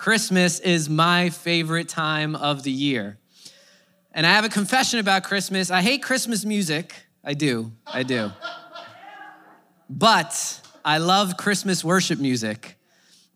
Christmas is my favorite time of the year. And I have a confession about Christmas. I hate Christmas music. I do. I do. But I love Christmas worship music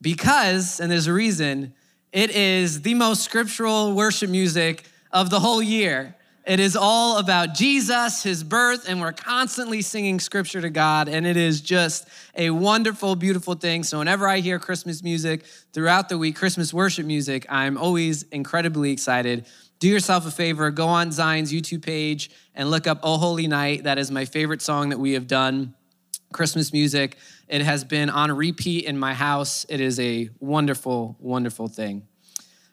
because, and there's a reason, it is the most scriptural worship music of the whole year. It is all about Jesus, his birth, and we're constantly singing scripture to God. And it is just a wonderful, beautiful thing. So, whenever I hear Christmas music throughout the week, Christmas worship music, I'm always incredibly excited. Do yourself a favor, go on Zion's YouTube page and look up Oh Holy Night. That is my favorite song that we have done, Christmas music. It has been on repeat in my house. It is a wonderful, wonderful thing.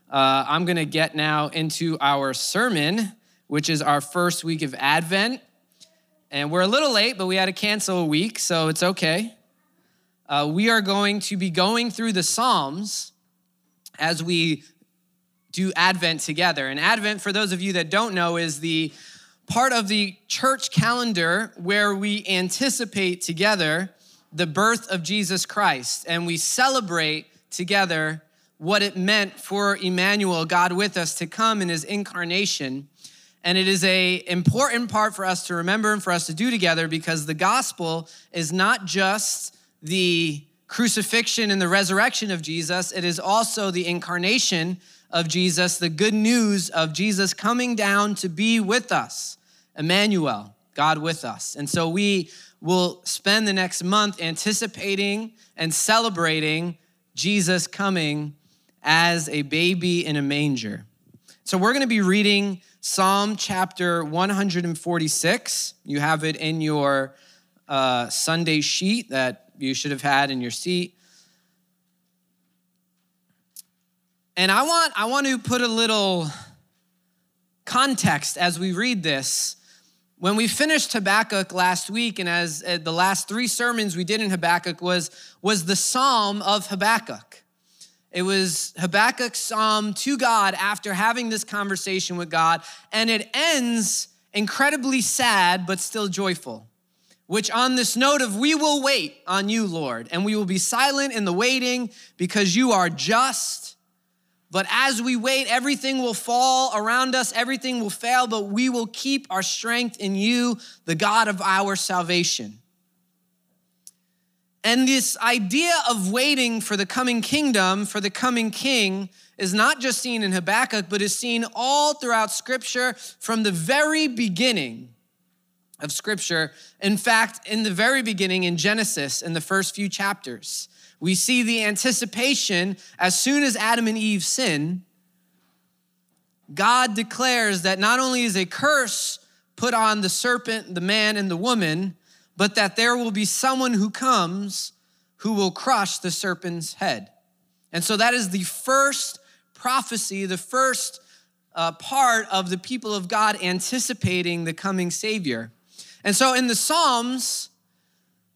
Uh, I'm going to get now into our sermon which is our first week of Advent. And we're a little late, but we had to cancel a week, so it's okay. Uh, we are going to be going through the Psalms as we do Advent together. And Advent, for those of you that don't know, is the part of the church calendar where we anticipate together the birth of Jesus Christ and we celebrate together what it meant for Emmanuel, God with us, to come in his incarnation and it is a important part for us to remember and for us to do together because the gospel is not just the crucifixion and the resurrection of Jesus, it is also the incarnation of Jesus, the good news of Jesus coming down to be with us. Emmanuel, God with us. And so we will spend the next month anticipating and celebrating Jesus coming as a baby in a manger. So we're going to be reading Psalm chapter 146. You have it in your uh, Sunday sheet that you should have had in your seat. And I want, I want to put a little context as we read this. When we finished Habakkuk last week, and as uh, the last three sermons we did in Habakkuk was, was the Psalm of Habakkuk. It was Habakkuk's psalm to God after having this conversation with God, and it ends incredibly sad but still joyful. Which, on this note of, we will wait on you, Lord, and we will be silent in the waiting because you are just. But as we wait, everything will fall around us, everything will fail, but we will keep our strength in you, the God of our salvation. And this idea of waiting for the coming kingdom, for the coming king, is not just seen in Habakkuk, but is seen all throughout Scripture from the very beginning of Scripture. In fact, in the very beginning, in Genesis, in the first few chapters, we see the anticipation as soon as Adam and Eve sin. God declares that not only is a curse put on the serpent, the man, and the woman, but that there will be someone who comes who will crush the serpent's head. And so that is the first prophecy, the first uh, part of the people of God anticipating the coming Savior. And so in the Psalms,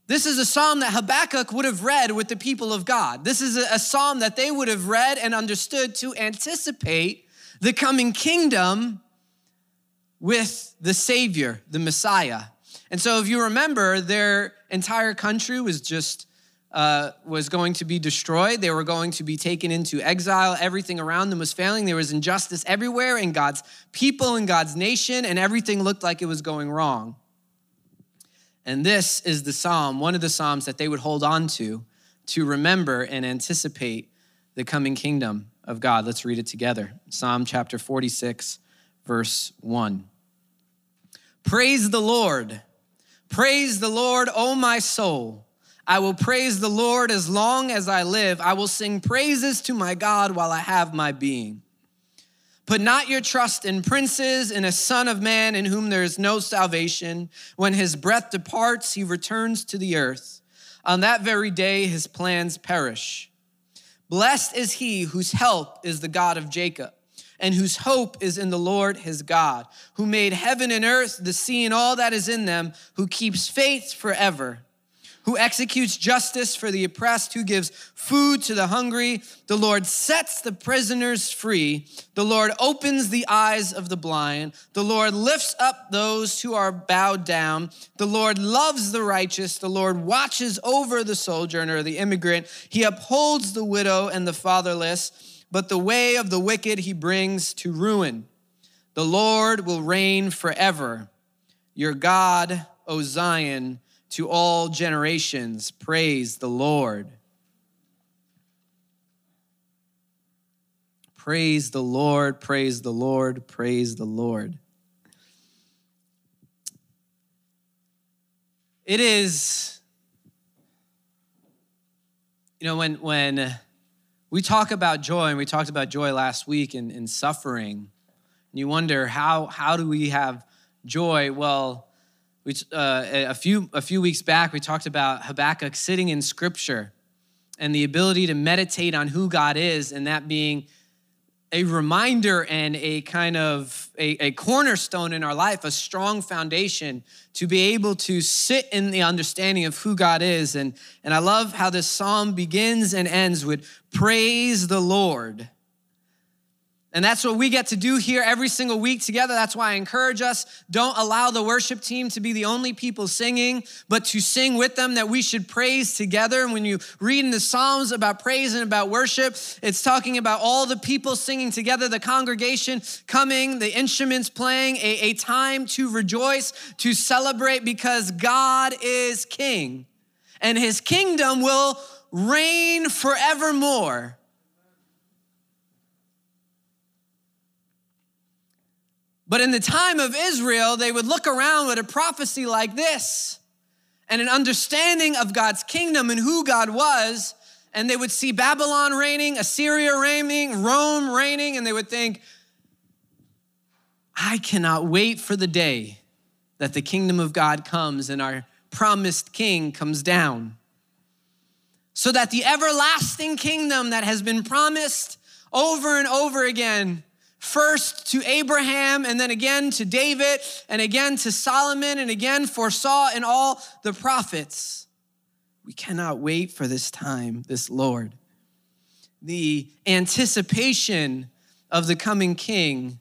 this is a psalm that Habakkuk would have read with the people of God. This is a, a psalm that they would have read and understood to anticipate the coming kingdom with the Savior, the Messiah. And so, if you remember, their entire country was just uh, was going to be destroyed. They were going to be taken into exile. Everything around them was failing. There was injustice everywhere in God's people, in God's nation, and everything looked like it was going wrong. And this is the psalm, one of the psalms that they would hold on to to remember and anticipate the coming kingdom of God. Let's read it together. Psalm chapter 46, verse 1. Praise the Lord. Praise the Lord, O my soul. I will praise the Lord as long as I live. I will sing praises to my God while I have my being. Put not your trust in princes, in a son of man in whom there is no salvation. When his breath departs, he returns to the earth. On that very day, his plans perish. Blessed is he whose help is the God of Jacob and whose hope is in the Lord his God, who made heaven and earth, the sea and all that is in them, who keeps faith forever, who executes justice for the oppressed, who gives food to the hungry. The Lord sets the prisoners free. The Lord opens the eyes of the blind. The Lord lifts up those who are bowed down. The Lord loves the righteous. The Lord watches over the sojourner, the immigrant. He upholds the widow and the fatherless but the way of the wicked he brings to ruin. The Lord will reign forever. Your God, O Zion, to all generations. Praise the Lord. Praise the Lord, praise the Lord, praise the Lord. It is, you know, when, when we talk about joy, and we talked about joy last week and, in suffering, and you wonder how, how do we have joy? Well, we, uh, a, few, a few weeks back, we talked about Habakkuk sitting in scripture and the ability to meditate on who God is, and that being a reminder and a kind of a, a, cornerstone in our life, a strong foundation to be able to sit in the understanding of who God is. And, and I love how this psalm begins and ends with praise the Lord. And that's what we get to do here every single week together. That's why I encourage us don't allow the worship team to be the only people singing, but to sing with them that we should praise together. And when you read in the Psalms about praise and about worship, it's talking about all the people singing together, the congregation coming, the instruments playing, a, a time to rejoice, to celebrate because God is king and his kingdom will reign forevermore. But in the time of Israel, they would look around with a prophecy like this and an understanding of God's kingdom and who God was, and they would see Babylon reigning, Assyria reigning, Rome reigning, and they would think, I cannot wait for the day that the kingdom of God comes and our promised king comes down. So that the everlasting kingdom that has been promised over and over again first to Abraham and then again to David and again to Solomon and again foresaw in all the prophets. We cannot wait for this time, this Lord. The anticipation of the coming king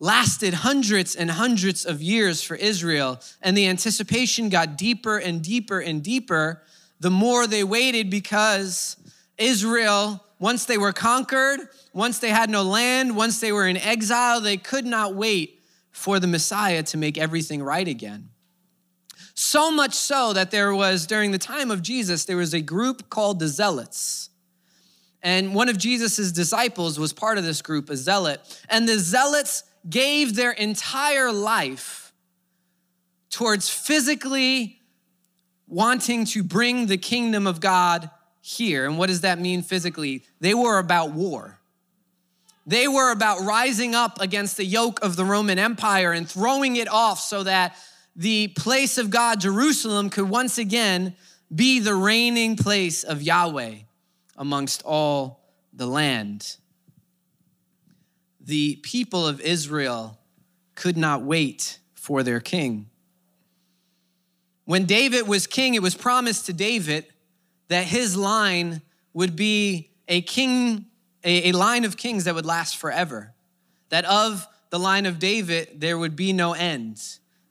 lasted hundreds and hundreds of years for Israel, and the anticipation got deeper and deeper and deeper the more they waited because Israel, once they were conquered, once they had no land, once they were in exile, they could not wait for the Messiah to make everything right again. So much so that there was, during the time of Jesus, there was a group called the Zealots. And one of Jesus' disciples was part of this group, a zealot. And the zealots gave their entire life towards physically wanting to bring the kingdom of God here. And what does that mean physically? They were about war. They were about rising up against the yoke of the Roman Empire and throwing it off so that the place of God, Jerusalem, could once again be the reigning place of Yahweh amongst all the land. The people of Israel could not wait for their king. When David was king, it was promised to David that his line would be a king a, a line of kings that would last forever. That of the line of David, there would be no end.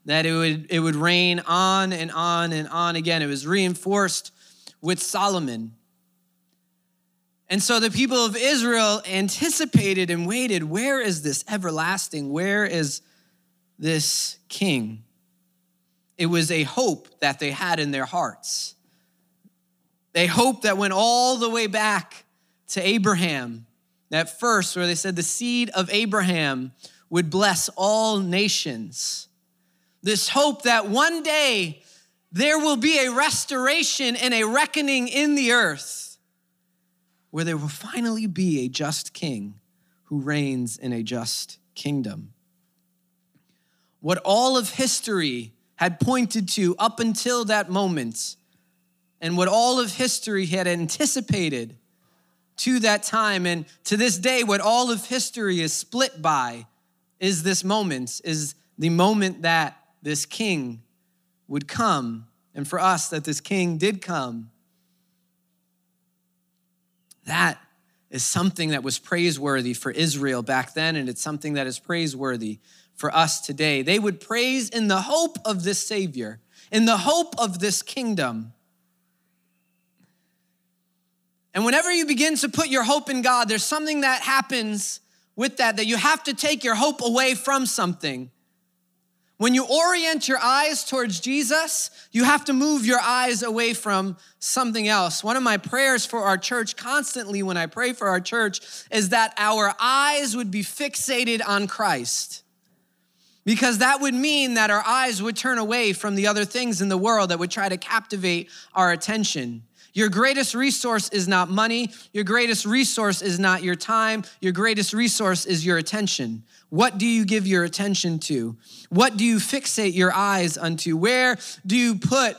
That it would, it would reign on and on and on again. It was reinforced with Solomon. And so the people of Israel anticipated and waited where is this everlasting? Where is this king? It was a hope that they had in their hearts. They hoped that went all the way back to Abraham, that first, where they said the seed of Abraham would bless all nations. This hope that one day there will be a restoration and a reckoning in the earth where there will finally be a just king who reigns in a just kingdom. What all of history had pointed to up until that moment, and what all of history had anticipated to that time. And to this day, what all of history is split by is this moment, is the moment that this king would come. And for us, that this king did come. That is something that was praiseworthy for Israel back then, and it's something that is praiseworthy for us today. They would praise in the hope of this Savior, in the hope of this kingdom. And whenever you begin to put your hope in God, there's something that happens with that, that you have to take your hope away from something. When you orient your eyes towards Jesus, you have to move your eyes away from something else. One of my prayers for our church constantly when I pray for our church is that our eyes would be fixated on Christ. Because that would mean that our eyes would turn away from the other things in the world that would try to captivate our attention. Your greatest resource is not money. Your greatest resource is not your time. Your greatest resource is your attention. What do you give your attention to? What do you fixate your eyes unto? Where do you put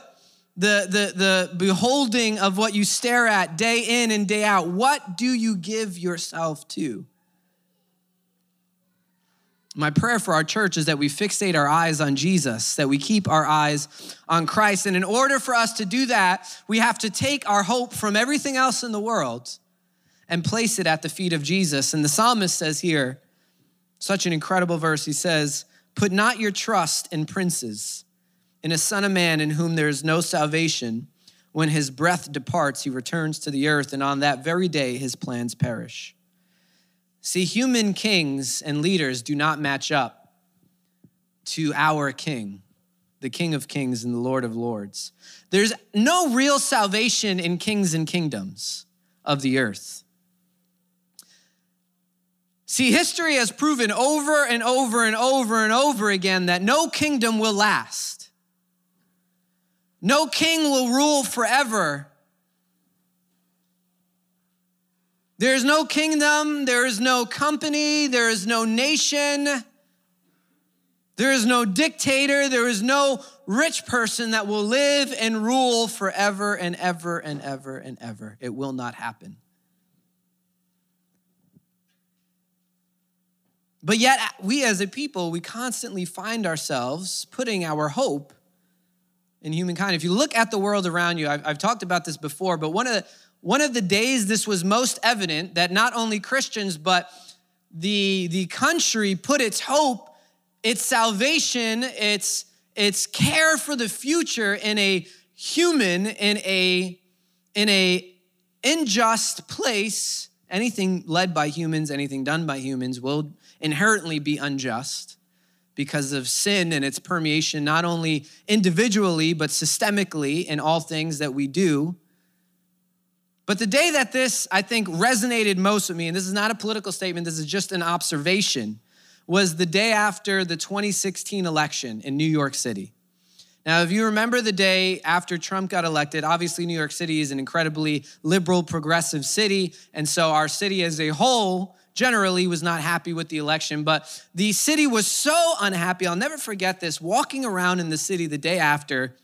the, the, the beholding of what you stare at day in and day out? What do you give yourself to? My prayer for our church is that we fixate our eyes on Jesus, that we keep our eyes on Christ. And in order for us to do that, we have to take our hope from everything else in the world and place it at the feet of Jesus. And the psalmist says here, such an incredible verse. He says, Put not your trust in princes, in a son of man in whom there is no salvation. When his breath departs, he returns to the earth, and on that very day his plans perish. See, human kings and leaders do not match up to our king, the King of kings and the Lord of lords. There's no real salvation in kings and kingdoms of the earth. See, history has proven over and over and over and over again that no kingdom will last. No king will rule forever There is no kingdom, there is no company, there is no nation, there is no dictator, there is no rich person that will live and rule forever and ever and ever and ever. It will not happen. But yet, we as a people, we constantly find ourselves putting our hope in humankind. If you look at the world around you, I've, I've talked about this before, but one of the one of the days this was most evident that not only Christians, but the, the country put its hope, its salvation, its, its care for the future in a human, in a, in a unjust place. Anything led by humans, anything done by humans will inherently be unjust because of sin and its permeation, not only individually, but systemically in all things that we do. But the day that this, I think, resonated most with me, and this is not a political statement, this is just an observation, was the day after the 2016 election in New York City. Now, if you remember the day after Trump got elected, obviously New York City is an incredibly liberal, progressive city. And so our city as a whole generally was not happy with the election. But the city was so unhappy. I'll never forget this. Walking around in the city the day after,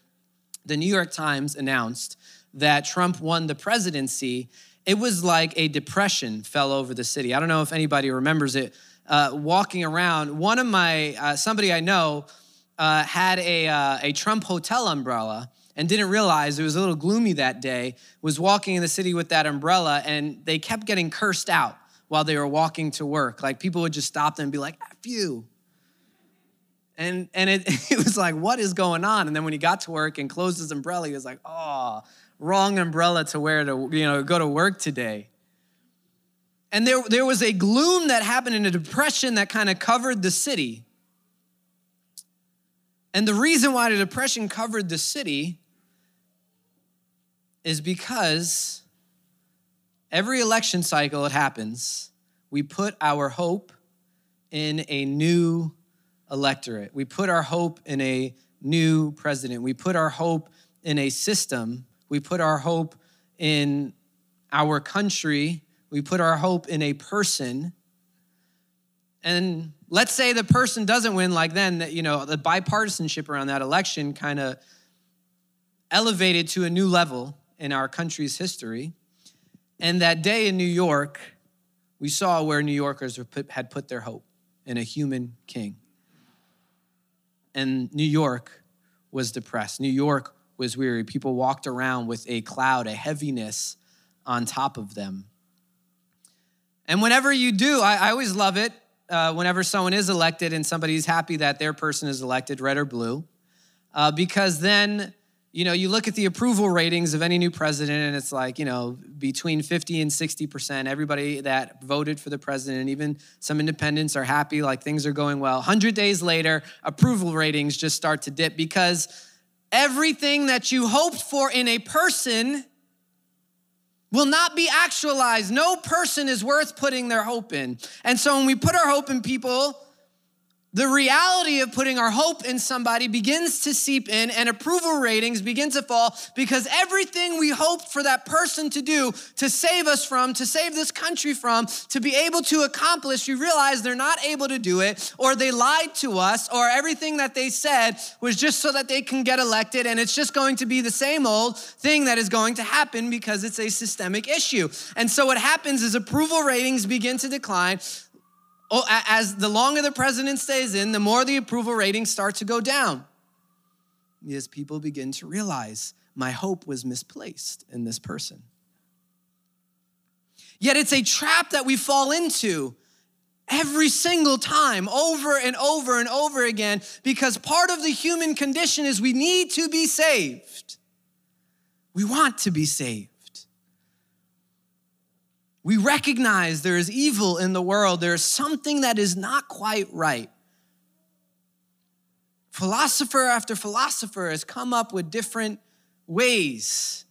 the New York Times announced that Trump won the presidency, it was like a depression fell over the city. I don't know if anybody remembers it. Uh, walking around, one of my, uh, somebody I know, uh, had a, uh, a Trump hotel umbrella and didn't realize it was a little gloomy that day, was walking in the city with that umbrella, and they kept getting cursed out while they were walking to work. Like people would just stop them and be like, F you. And, and it, it was like, what is going on? And then when he got to work and closed his umbrella, he was like, oh, wrong umbrella to wear to you know go to work today. And there, there was a gloom that happened and a depression that kind of covered the city. And the reason why the depression covered the city is because every election cycle it happens we put our hope in a new electorate. We put our hope in a new president. We put our hope in a system we put our hope in our country. We put our hope in a person. And let's say the person doesn't win, like then, you know, the bipartisanship around that election kind of elevated to a new level in our country's history. And that day in New York, we saw where New Yorkers had put their hope in a human king. And New York was depressed. New York was weary. People walked around with a cloud, a heaviness on top of them. And whenever you do, I, I always love it uh, whenever someone is elected and somebody's happy that their person is elected, red or blue, uh, because then you know, you look at the approval ratings of any new president, and it's like, you know, between 50 and 60%. Everybody that voted for the president, even some independents, are happy, like things are going well. 100 days later, approval ratings just start to dip because everything that you hoped for in a person will not be actualized. No person is worth putting their hope in. And so when we put our hope in people, the reality of putting our hope in somebody begins to seep in and approval ratings begin to fall because everything we hoped for that person to do to save us from, to save this country from, to be able to accomplish, you realize they're not able to do it, or they lied to us, or everything that they said was just so that they can get elected, and it's just going to be the same old thing that is going to happen because it's a systemic issue. And so what happens is approval ratings begin to decline oh, as the longer the president stays in, the more the approval ratings start to go down. As people begin to realize my hope was misplaced in this person. Yet it's a trap that we fall into every single time, over and over and over again, because part of the human condition is we need to be saved. We want to be saved. We recognize there is evil in the world. There is something that is not quite right. Philosopher after philosopher has come up with different ways.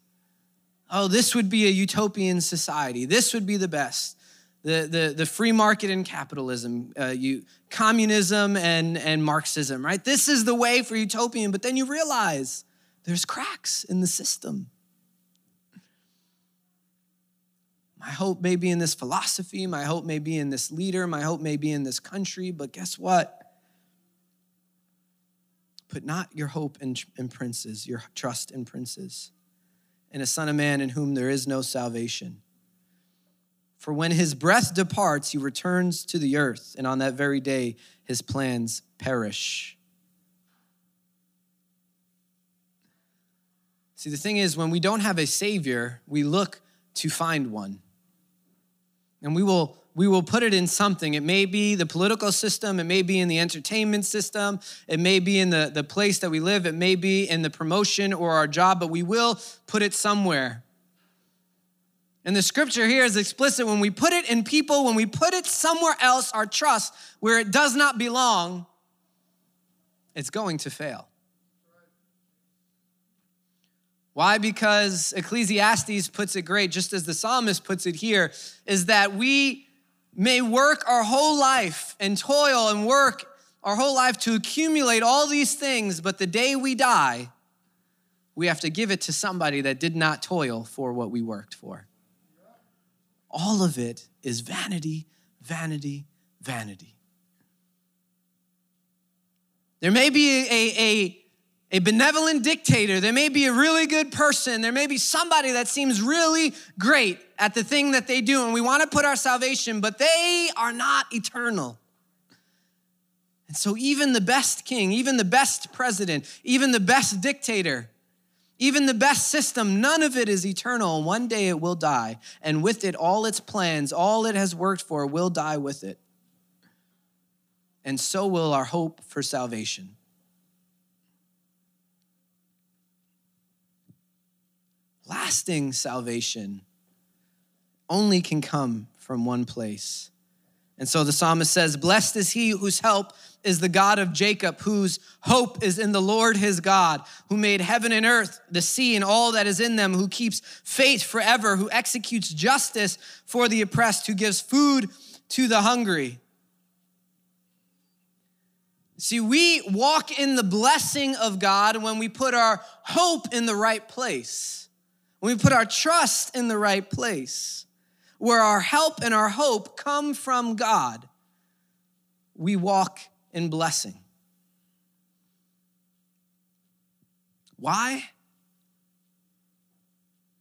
Oh, this would be a utopian society. This would be the best. The, the, the free market and capitalism, uh, you, communism and, and Marxism, right? This is the way for utopian, but then you realize there's cracks in the system. My hope may be in this philosophy. My hope may be in this leader. My hope may be in this country. But guess what? Put not your hope in, in princes, your trust in princes, in a son of man in whom there is no salvation. For when his breath departs, he returns to the earth, and on that very day his plans perish. See, the thing is, when we don't have a savior, we look to find one and we will we will put it in something. It may be the political system, it may be in the entertainment system, it may be in the, the place that we live, it may be in the promotion or our job, but we will put it somewhere. And the scripture here is explicit. When we put it in people, when we put it somewhere else, our trust, where it does not belong, it's going to fail. Why? Because Ecclesiastes puts it great, just as the psalmist puts it here, is that we may work our whole life and toil and work our whole life to accumulate all these things, but the day we die, we have to give it to somebody that did not toil for what we worked for. All of it is vanity, vanity, vanity. There may be a, a, a benevolent dictator. There may be a really good person. There may be somebody that seems really great at the thing that they do, and we want to put our salvation, but they are not eternal. And so, even the best king, even the best president, even the best dictator, even the best system, none of it is eternal. One day it will die. And with it, all its plans, all it has worked for, will die with it. And so will our hope for salvation. Lasting salvation only can come from one place. And so the psalmist says, Blessed is he whose help is the God of Jacob, whose hope is in the Lord his God, who made heaven and earth, the sea, and all that is in them, who keeps faith forever, who executes justice for the oppressed, who gives food to the hungry. See, we walk in the blessing of God when we put our hope in the right place when we put our trust in the right place, where our help and our hope come from God, we walk in blessing. Why?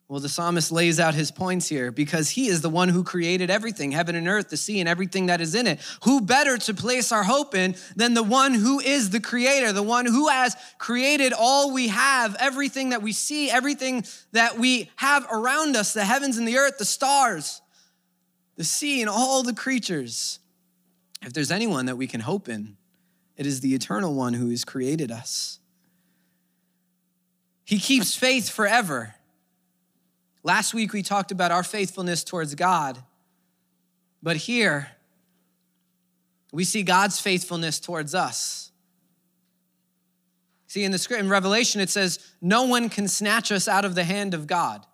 Well, the psalmist lays out his points here because he is the one who created everything, heaven and earth, the sea, and everything that is in it. Who better to place our hope in than the one who is the creator, the one who has created all we have, everything that we see, everything that we have around us, the heavens and the earth, the stars, the sea, and all the creatures. If there's anyone that we can hope in, it is the eternal one who has created us. He keeps faith forever. Last week we talked about our faithfulness towards God, but here we see God's faithfulness towards us. See, in the script, in Revelation, it says, No one can snatch us out of the hand of God.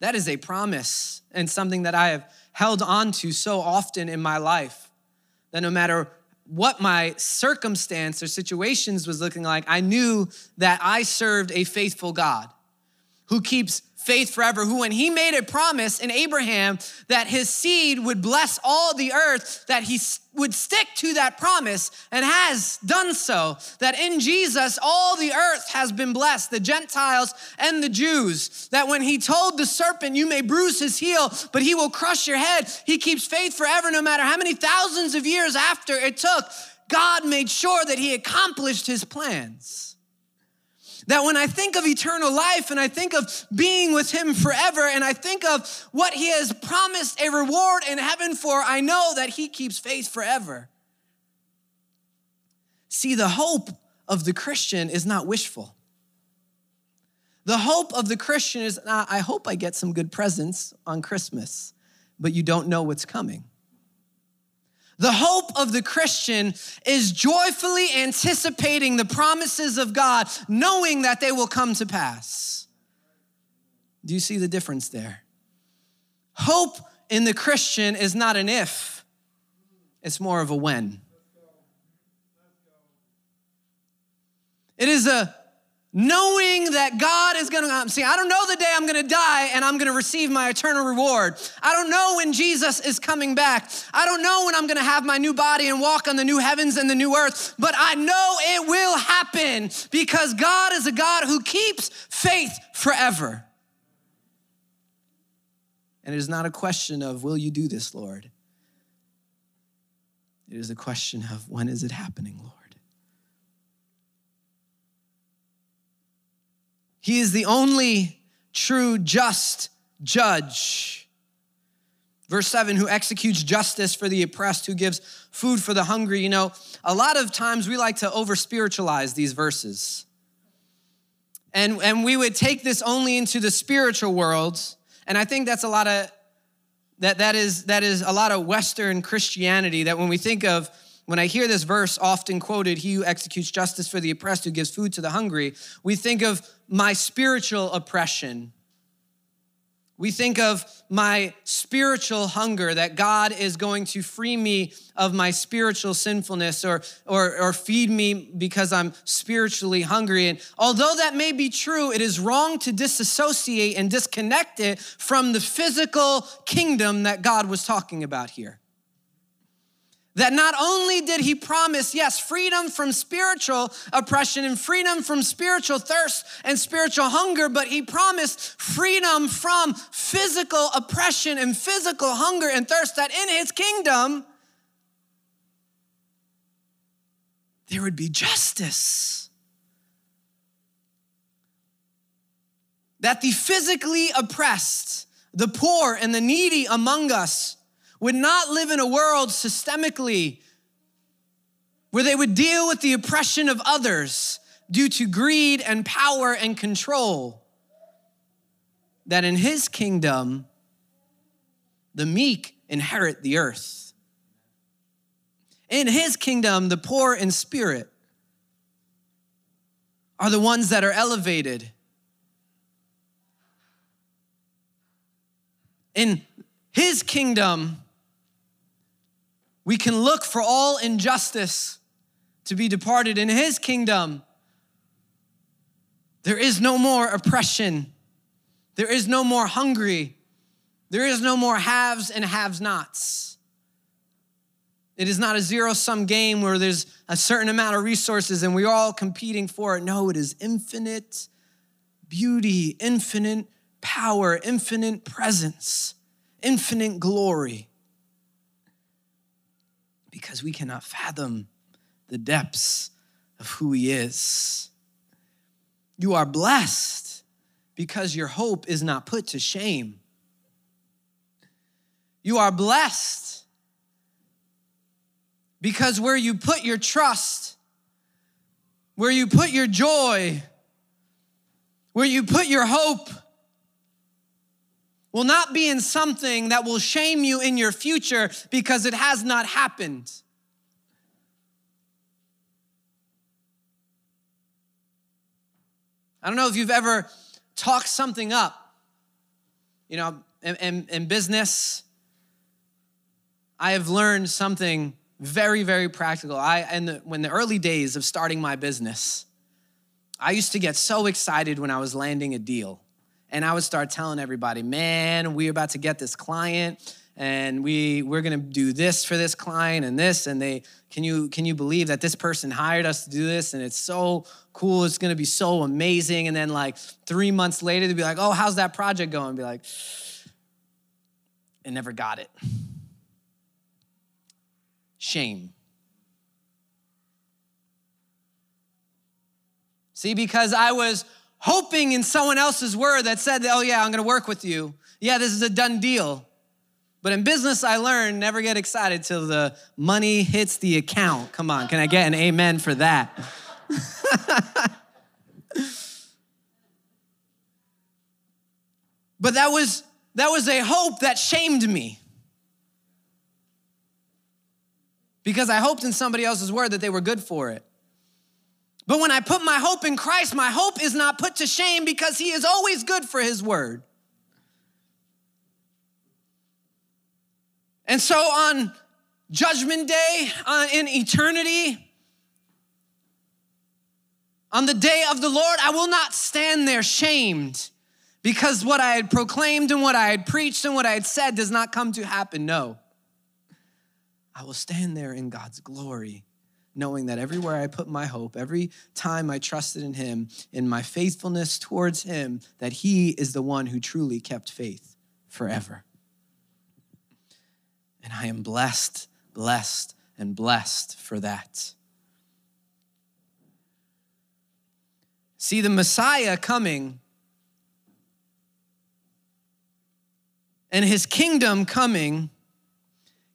That is a promise and something that I have held on to so often in my life that no matter what my circumstance or situations was looking like, I knew that I served a faithful God who keeps faith forever, who, when he made a promise in Abraham that his seed would bless all the earth, that he would stick to that promise and has done so. That in Jesus, all the earth has been blessed, the Gentiles and the Jews. That when he told the serpent, You may bruise his heel, but he will crush your head, he keeps faith forever, no matter how many thousands of years after it took. God made sure that he accomplished his plans. That when I think of eternal life and I think of being with Him forever and I think of what He has promised a reward in heaven for, I know that He keeps faith forever. See, the hope of the Christian is not wishful. The hope of the Christian is not, I hope I get some good presents on Christmas, but you don't know what's coming. The hope of the Christian is joyfully anticipating the promises of God, knowing that they will come to pass. Do you see the difference there? Hope in the Christian is not an if, it's more of a when. It is a knowing that God is going to um, see. I don't know the day I'm going to die and I'm going to receive my eternal reward. I don't know when Jesus is coming back. I don't know when I'm going to have my new body and walk on the new heavens and the new earth, but I know it will happen because God is a God who keeps faith forever. And it is not a question of, will you do this, Lord? It is a question of, when is it happening, Lord? He is the only true just judge. Verse 7 who executes justice for the oppressed, who gives food for the hungry. You know, a lot of times we like to over spiritualize these verses. And, and we would take this only into the spiritual world. And I think that's a lot of that that is that is a lot of Western Christianity that when we think of when I hear this verse often quoted, he who executes justice for the oppressed, who gives food to the hungry, we think of my spiritual oppression. We think of my spiritual hunger, that God is going to free me of my spiritual sinfulness or, or, or feed me because I'm spiritually hungry. And although that may be true, it is wrong to disassociate and disconnect it from the physical kingdom that God was talking about here. That not only did he promise, yes, freedom from spiritual oppression and freedom from spiritual thirst and spiritual hunger, but he promised freedom from physical oppression and physical hunger and thirst, that in his kingdom, there would be justice. That the physically oppressed, the poor, and the needy among us would not live in a world systemically where they would deal with the oppression of others due to greed and power and control. That in his kingdom, the meek inherit the earth. In his kingdom, the poor in spirit are the ones that are elevated. In his kingdom, we can look for all injustice to be departed in his kingdom. There is no more oppression. There is no more hungry. There is no more haves and haves nots. It is not a zero sum game where there's a certain amount of resources and we're all competing for it. No, it is infinite beauty, infinite power, infinite presence, infinite glory because we cannot fathom the depths of who He is. You are blessed because your hope is not put to shame. You are blessed because where you put your trust, where you put your joy, where you put your hope will not be in something that will shame you in your future because it has not happened. I don't know if you've ever talked something up. You know, in, in, in business, I have learned something very, very practical. I, in the, when the early days of starting my business, I used to get so excited when I was landing a deal. And I would start telling everybody, man, we're about to get this client and we we're gonna do this for this client and this and they can you can you believe that this person hired us to do this and it's so cool it's gonna be so amazing and then like three months later they'd be like oh how's that project going? And be like and never got it. Shame. See because i was hoping in someone else's word that said oh yeah i'm gonna work with you yeah this is a done deal but in business, I learned never get excited till the money hits the account. Come on, can I get an amen for that? but that was that was a hope that shamed me. Because I hoped in somebody else's word that they were good for it. But when I put my hope in Christ, my hope is not put to shame because he is always good for his word. And so on Judgment Day, uh, in eternity, on the day of the Lord, I will not stand there shamed because what I had proclaimed and what I had preached and what I had said does not come to happen. No. I will stand there in God's glory, knowing that everywhere I put my hope, every time I trusted in Him, in my faithfulness towards Him, that He is the one who truly kept faith forever. And I am blessed, blessed, and blessed for that. See, the Messiah coming and his kingdom coming,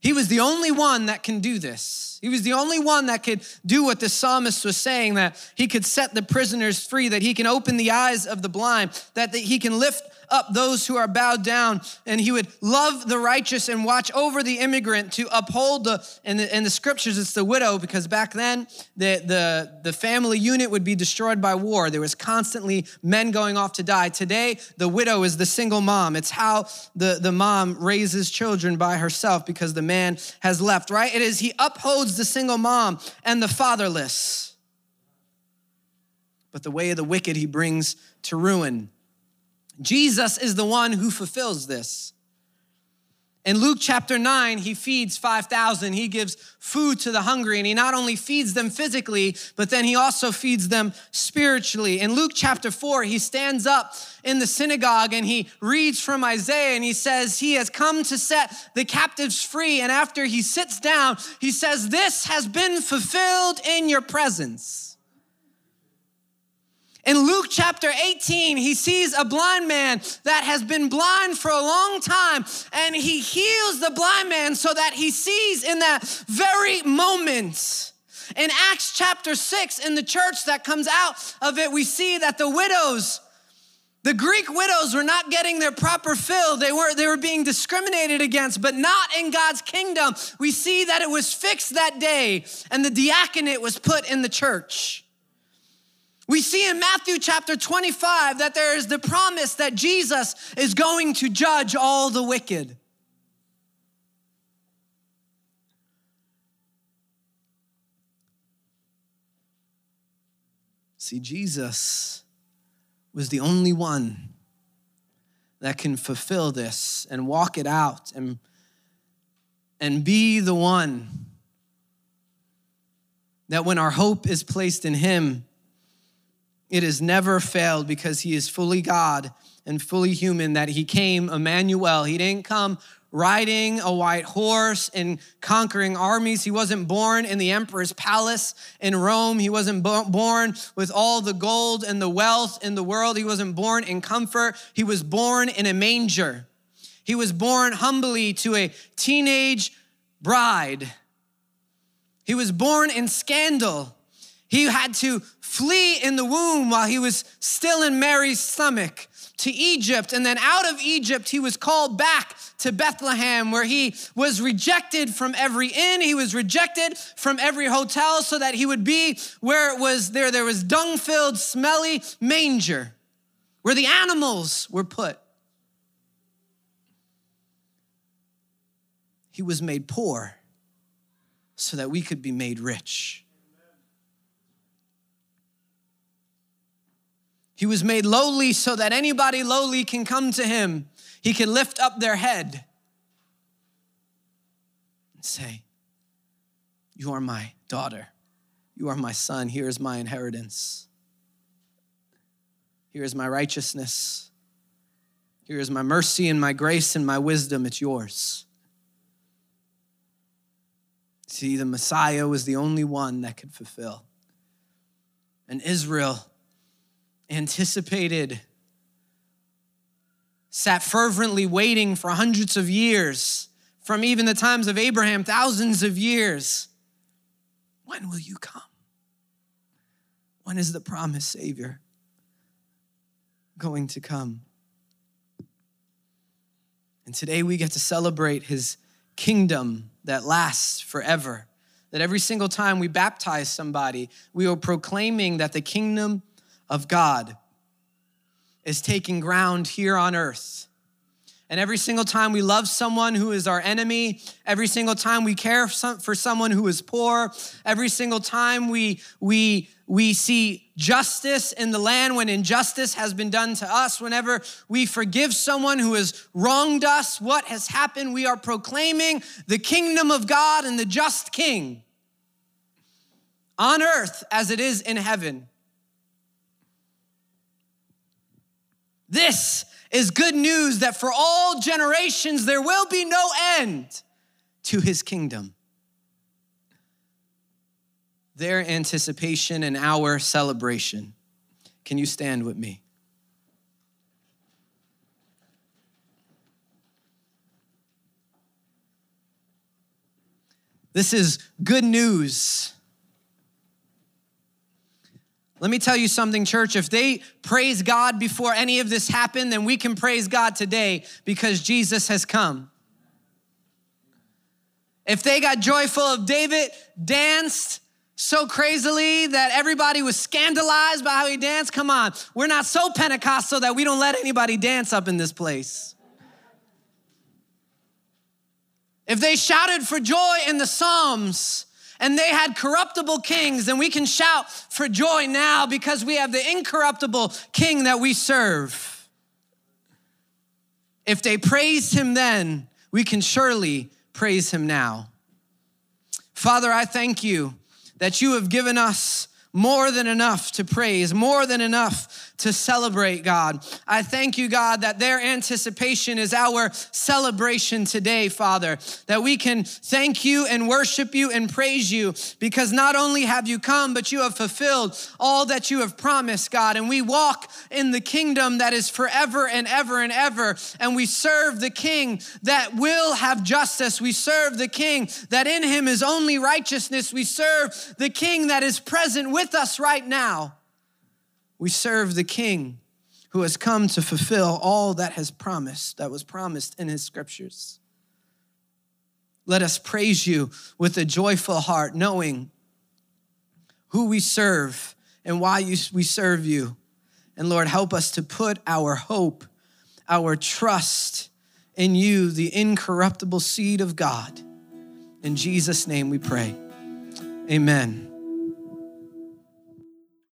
he was the only one that can do this. He was the only one that could do what the psalmist was saying that he could set the prisoners free, that he can open the eyes of the blind, that he can lift up those who are bowed down, and he would love the righteous and watch over the immigrant to uphold the, in the, in the scriptures, it's the widow, because back then the, the, the family unit would be destroyed by war. There was constantly men going off to die. Today, the widow is the single mom. It's how the, the mom raises children by herself because the man has left, right? It is he upholds the single mom and the fatherless. But the way of the wicked he brings to ruin. Jesus is the one who fulfills this. In Luke chapter 9, he feeds 5,000. He gives food to the hungry, and he not only feeds them physically, but then he also feeds them spiritually. In Luke chapter 4, he stands up in the synagogue and he reads from Isaiah and he says, He has come to set the captives free. And after he sits down, he says, This has been fulfilled in your presence. In Luke chapter 18, he sees a blind man that has been blind for a long time, and he heals the blind man so that he sees in that very moment. In Acts chapter 6, in the church that comes out of it, we see that the widows, the Greek widows were not getting their proper fill. They were, they were being discriminated against, but not in God's kingdom. We see that it was fixed that day, and the diaconate was put in the church. We see in Matthew chapter 25 that there is the promise that Jesus is going to judge all the wicked. See, Jesus was the only one that can fulfill this and walk it out and, and be the one that when our hope is placed in Him, it has never failed because he is fully God and fully human, that he came Emmanuel. He didn't come riding a white horse and conquering armies. He wasn't born in the emperor's palace in Rome. He wasn't born with all the gold and the wealth in the world. He wasn't born in comfort. He was born in a manger. He was born humbly to a teenage bride. He was born in scandal. He had to flee in the womb while he was still in Mary's stomach to Egypt. And then out of Egypt, he was called back to Bethlehem, where he was rejected from every inn. He was rejected from every hotel so that he would be where it was there, there was dung filled, smelly manger where the animals were put. He was made poor so that we could be made rich. He was made lowly so that anybody lowly can come to him. He can lift up their head and say, You are my daughter. You are my son. Here is my inheritance. Here is my righteousness. Here is my mercy and my grace and my wisdom. It's yours. See, the Messiah was the only one that could fulfill. And Israel anticipated, sat fervently waiting for hundreds of years, from even the times of Abraham, thousands of years. When will you come? When is the promised Savior going to come? And today we get to celebrate his kingdom that lasts forever. That every single time we baptize somebody, we are proclaiming that the kingdom of God is taking ground here on earth. And every single time we love someone who is our enemy, every single time we care for someone who is poor, every single time we, we, we see justice in the land when injustice has been done to us, whenever we forgive someone who has wronged us, what has happened? We are proclaiming the kingdom of God and the just king on earth as it is in heaven. This is good news that for all generations there will be no end to his kingdom. Their anticipation and our celebration. Can you stand with me? This is good news let me tell you something, church. If they praise God before any of this happened, then we can praise God today because Jesus has come. If they got joyful of David, danced so crazily that everybody was scandalized by how he danced, come on. We're not so Pentecostal that we don't let anybody dance up in this place. If they shouted for joy in the Psalms, and they had corruptible kings, and we can shout for joy now because we have the incorruptible king that we serve. If they praised him then, we can surely praise him now. Father, I thank you that you have given us more than enough to praise, more than enough to celebrate, God. I thank you, God, that their anticipation is our celebration today, Father, that we can thank you and worship you and praise you because not only have you come, but you have fulfilled all that you have promised, God. And we walk in the kingdom that is forever and ever and ever. And we serve the King that will have justice. We serve the King that in him is only righteousness. We serve the King that is present with us right now. We serve the King who has come to fulfill all that has promised, that was promised in his scriptures. Let us praise you with a joyful heart, knowing who we serve and why you, we serve you. And Lord, help us to put our hope, our trust in you, the incorruptible seed of God. In Jesus' name we pray. Amen.